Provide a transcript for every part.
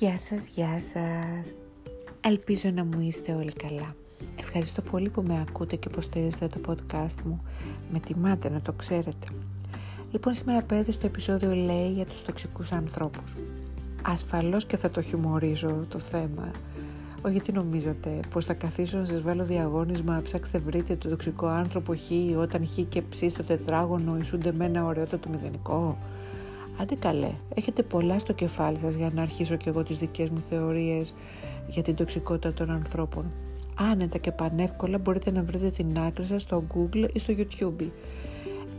Γεια σας, γεια σας. Ελπίζω να μου είστε όλοι καλά. Ευχαριστώ πολύ που με ακούτε και υποστηρίζετε το podcast μου. Με τιμάτε να το ξέρετε. Λοιπόν, σήμερα παιδί στο επεισόδιο λέει για τους τοξικούς ανθρώπους. Ασφαλώς και θα το χιουμορίζω το θέμα. Όχι γιατί νομίζετε πως θα καθίσω να σας βάλω διαγώνισμα; Ψάξτε βρείτε το τοξικό άνθρωπο χ όταν χ και ψ στο τετράγωνο ισούνται με ένα ωραιότατο μηδενικό. Άντε καλέ, έχετε πολλά στο κεφάλι σας για να αρχίσω κι εγώ τις δικές μου θεωρίες για την τοξικότητα των ανθρώπων. Άνετα και πανεύκολα μπορείτε να βρείτε την άκρη σας στο Google ή στο YouTube.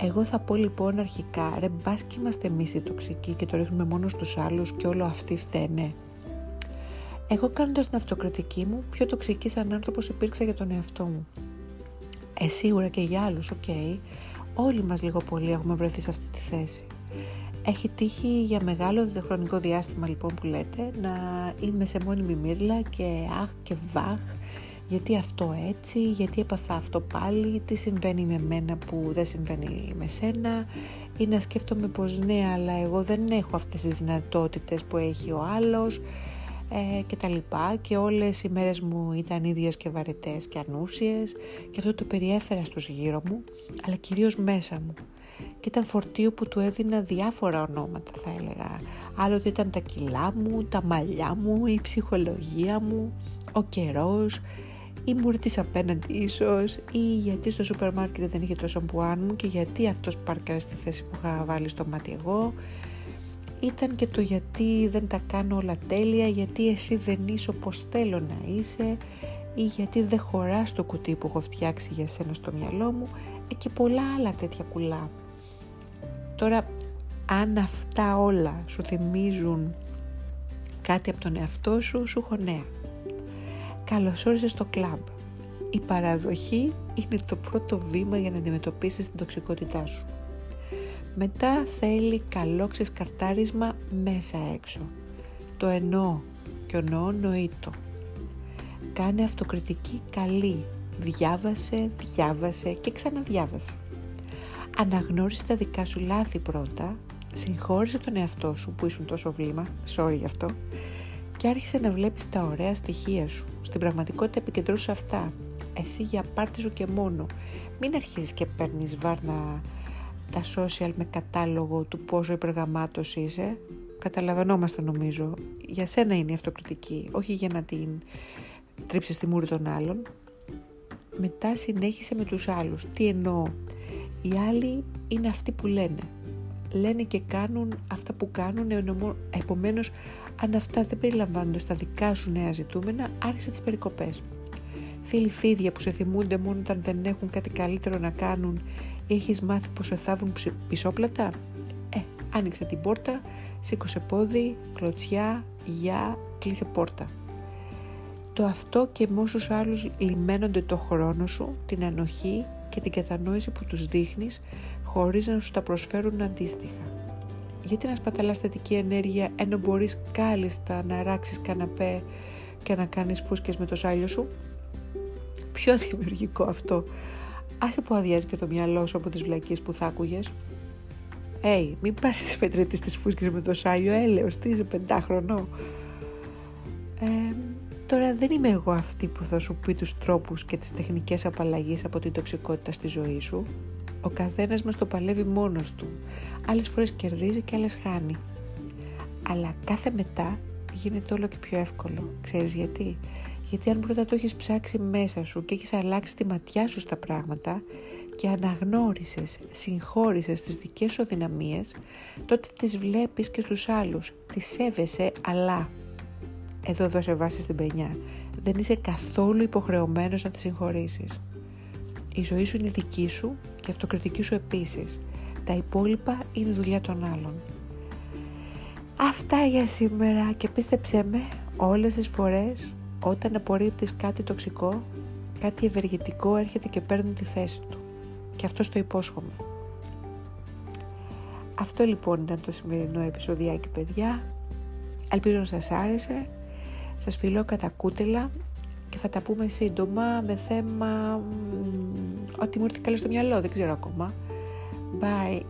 Εγώ θα πω λοιπόν αρχικά, ρε μπας και είμαστε εμείς οι τοξικοί και το ρίχνουμε μόνο στους άλλους και όλο αυτοί φταίνε. Εγώ κάνοντας την αυτοκριτική μου, πιο τοξική σαν άνθρωπος υπήρξα για τον εαυτό μου. Ε, σίγουρα και για άλλους, OK. Okay. Όλοι μας λίγο πολύ έχουμε βρεθεί σε αυτή τη θέση. Έχει τύχει για μεγάλο χρονικό διάστημα λοιπόν που λέτε να είμαι σε μόνιμη μύρλα και αχ και βαχ γιατί αυτό έτσι, γιατί έπαθα αυτό πάλι, τι συμβαίνει με μένα που δεν συμβαίνει με σένα. Ή να σκέφτομαι πως ναι αλλά εγώ δεν έχω αυτές τις δυνατότητες που έχει ο άλλος ε, και τα λοιπά. Και όλες οι μέρες μου ήταν ίδιες και βαρετές και ανούσιες. Και αυτό το περιέφερα στους γύρω μου αλλά κυρίως μέσα μου και ήταν φορτίο που του έδινα διάφορα ονόματα θα έλεγα. Άλλοτε ήταν τα κιλά μου, τα μαλλιά μου, η ψυχολογία μου, ο καιρός, η μουρή της απέναντι ίσως ή γιατί στο σούπερ μάρκετ δεν είχε το σαμπουάν μου και γιατί αυτός πάρκαρε στη θέση που είχα βάλει στο μάτι εγώ. Ήταν και το γιατί δεν τα κάνω όλα τέλεια, γιατί εσύ δεν είσαι όπως θέλω να είσαι ή γιατί δεν χωράς το κουτί που έχω φτιάξει για σένα στο μυαλό μου ε, και πολλά άλλα τέτοια κουλά. Τώρα, αν αυτά όλα σου θυμίζουν κάτι από τον εαυτό σου, σου έχω νέα. Καλώς όρισες στο κλαμπ. Η παραδοχή είναι το πρώτο βήμα για να αντιμετωπίσεις την τοξικότητά σου. Μετά θέλει καλό ξεσκαρτάρισμα μέσα έξω. Το εννοώ και ο νοώ νοήτο. Κάνε αυτοκριτική καλή. Διάβασε, διάβασε και ξαναδιάβασε. Αναγνώρισε τα δικά σου λάθη πρώτα, συγχώρησε τον εαυτό σου που ήσουν τόσο βλήμα, sorry γι' αυτό, και άρχισε να βλέπεις τα ωραία στοιχεία σου. Στην πραγματικότητα επικεντρώσου αυτά. Εσύ για πάρτι σου και μόνο. Μην αρχίζεις και παίρνεις βάρνα τα social με κατάλογο του πόσο υπεργαμάτος είσαι. Καταλαβαίνόμαστε νομίζω. Για σένα είναι η αυτοκριτική, όχι για να την τρίψεις στη μούρη των άλλων. Μετά συνέχισε με τους άλλους. Τι εννοώ; Οι άλλοι είναι αυτοί που λένε. Λένε και κάνουν αυτά που κάνουν, επομένως αν αυτά δεν περιλαμβάνονται στα δικά σου νέα ζητούμενα, άρχισε τις περικοπές. Φίλοι φίδια που σε θυμούνται μόνο όταν δεν έχουν κάτι καλύτερο να κάνουν ή έχεις μάθει πως σε θάβουν πισόπλατα; Ε, άνοιξε την πόρτα, σήκωσε πόδι, κλωτσιά, γεια, κλείσε πόρτα. Το αυτό και με όσους άλλους λιμένονται το χρόνο σου, την ανοχή και την κατανόηση που τους δείχνεις χωρίς να σου τα προσφέρουν αντίστοιχα. Γιατί να σπαταλάς θετική ενέργεια ενώ μπορείς κάλλιστα να ράξεις καναπέ και να κάνεις φούσκες με το σάλιο σου; Πιο δημιουργικό αυτό. Άσε που αδειάζει και το μυαλό σου από τις βλακίες που θα άκουγες. Hey, μην πάρεις πετρέτης τις φούσκες με το σάλιο, έλεος, τι είσαι πεντάχρονο. Ε, Τώρα δεν είμαι εγώ αυτή που θα σου πει τους τρόπους και τις τεχνικές απαλλαγής από την τοξικότητα στη ζωή σου. Ο καθένας μας το παλεύει μόνος του. Άλλες φορές κερδίζει και άλλες χάνει. Αλλά κάθε μετά γίνεται όλο και πιο εύκολο. Ξέρεις γιατί; Γιατί αν πρώτα το έχεις ψάξει μέσα σου και έχεις αλλάξει τη ματιά σου στα πράγματα και αναγνώρισες, συγχώρησες τις δικές σου δυναμίες, τότε τις βλέπεις και στους άλλους. Τις σέβεσαι, αλλά εδώ δώσε βάση στην πενιά. Δεν είσαι καθόλου υποχρεωμένος να τη συγχωρήσεις. Η ζωή σου είναι δική σου και η αυτοκριτική σου επίσης. Τα υπόλοιπα είναι δουλειά των άλλων. Αυτά για σήμερα και πίστεψέ με όλες τις φορές όταν απορρίπτεις κάτι τοξικό, κάτι ευεργετικό έρχεται και παίρνει τη θέση του. Και αυτό το υπόσχομαι. Αυτό λοιπόν ήταν το σημερινό επεισοδιάκι παιδιά. Ελπίζω να σας άρεσε σας φιλώ κατά κούτελα και θα τα πούμε σύντομα με θέμα ότι μου έρθει καλό στο μυαλό, δεν ξέρω ακόμα. Bye.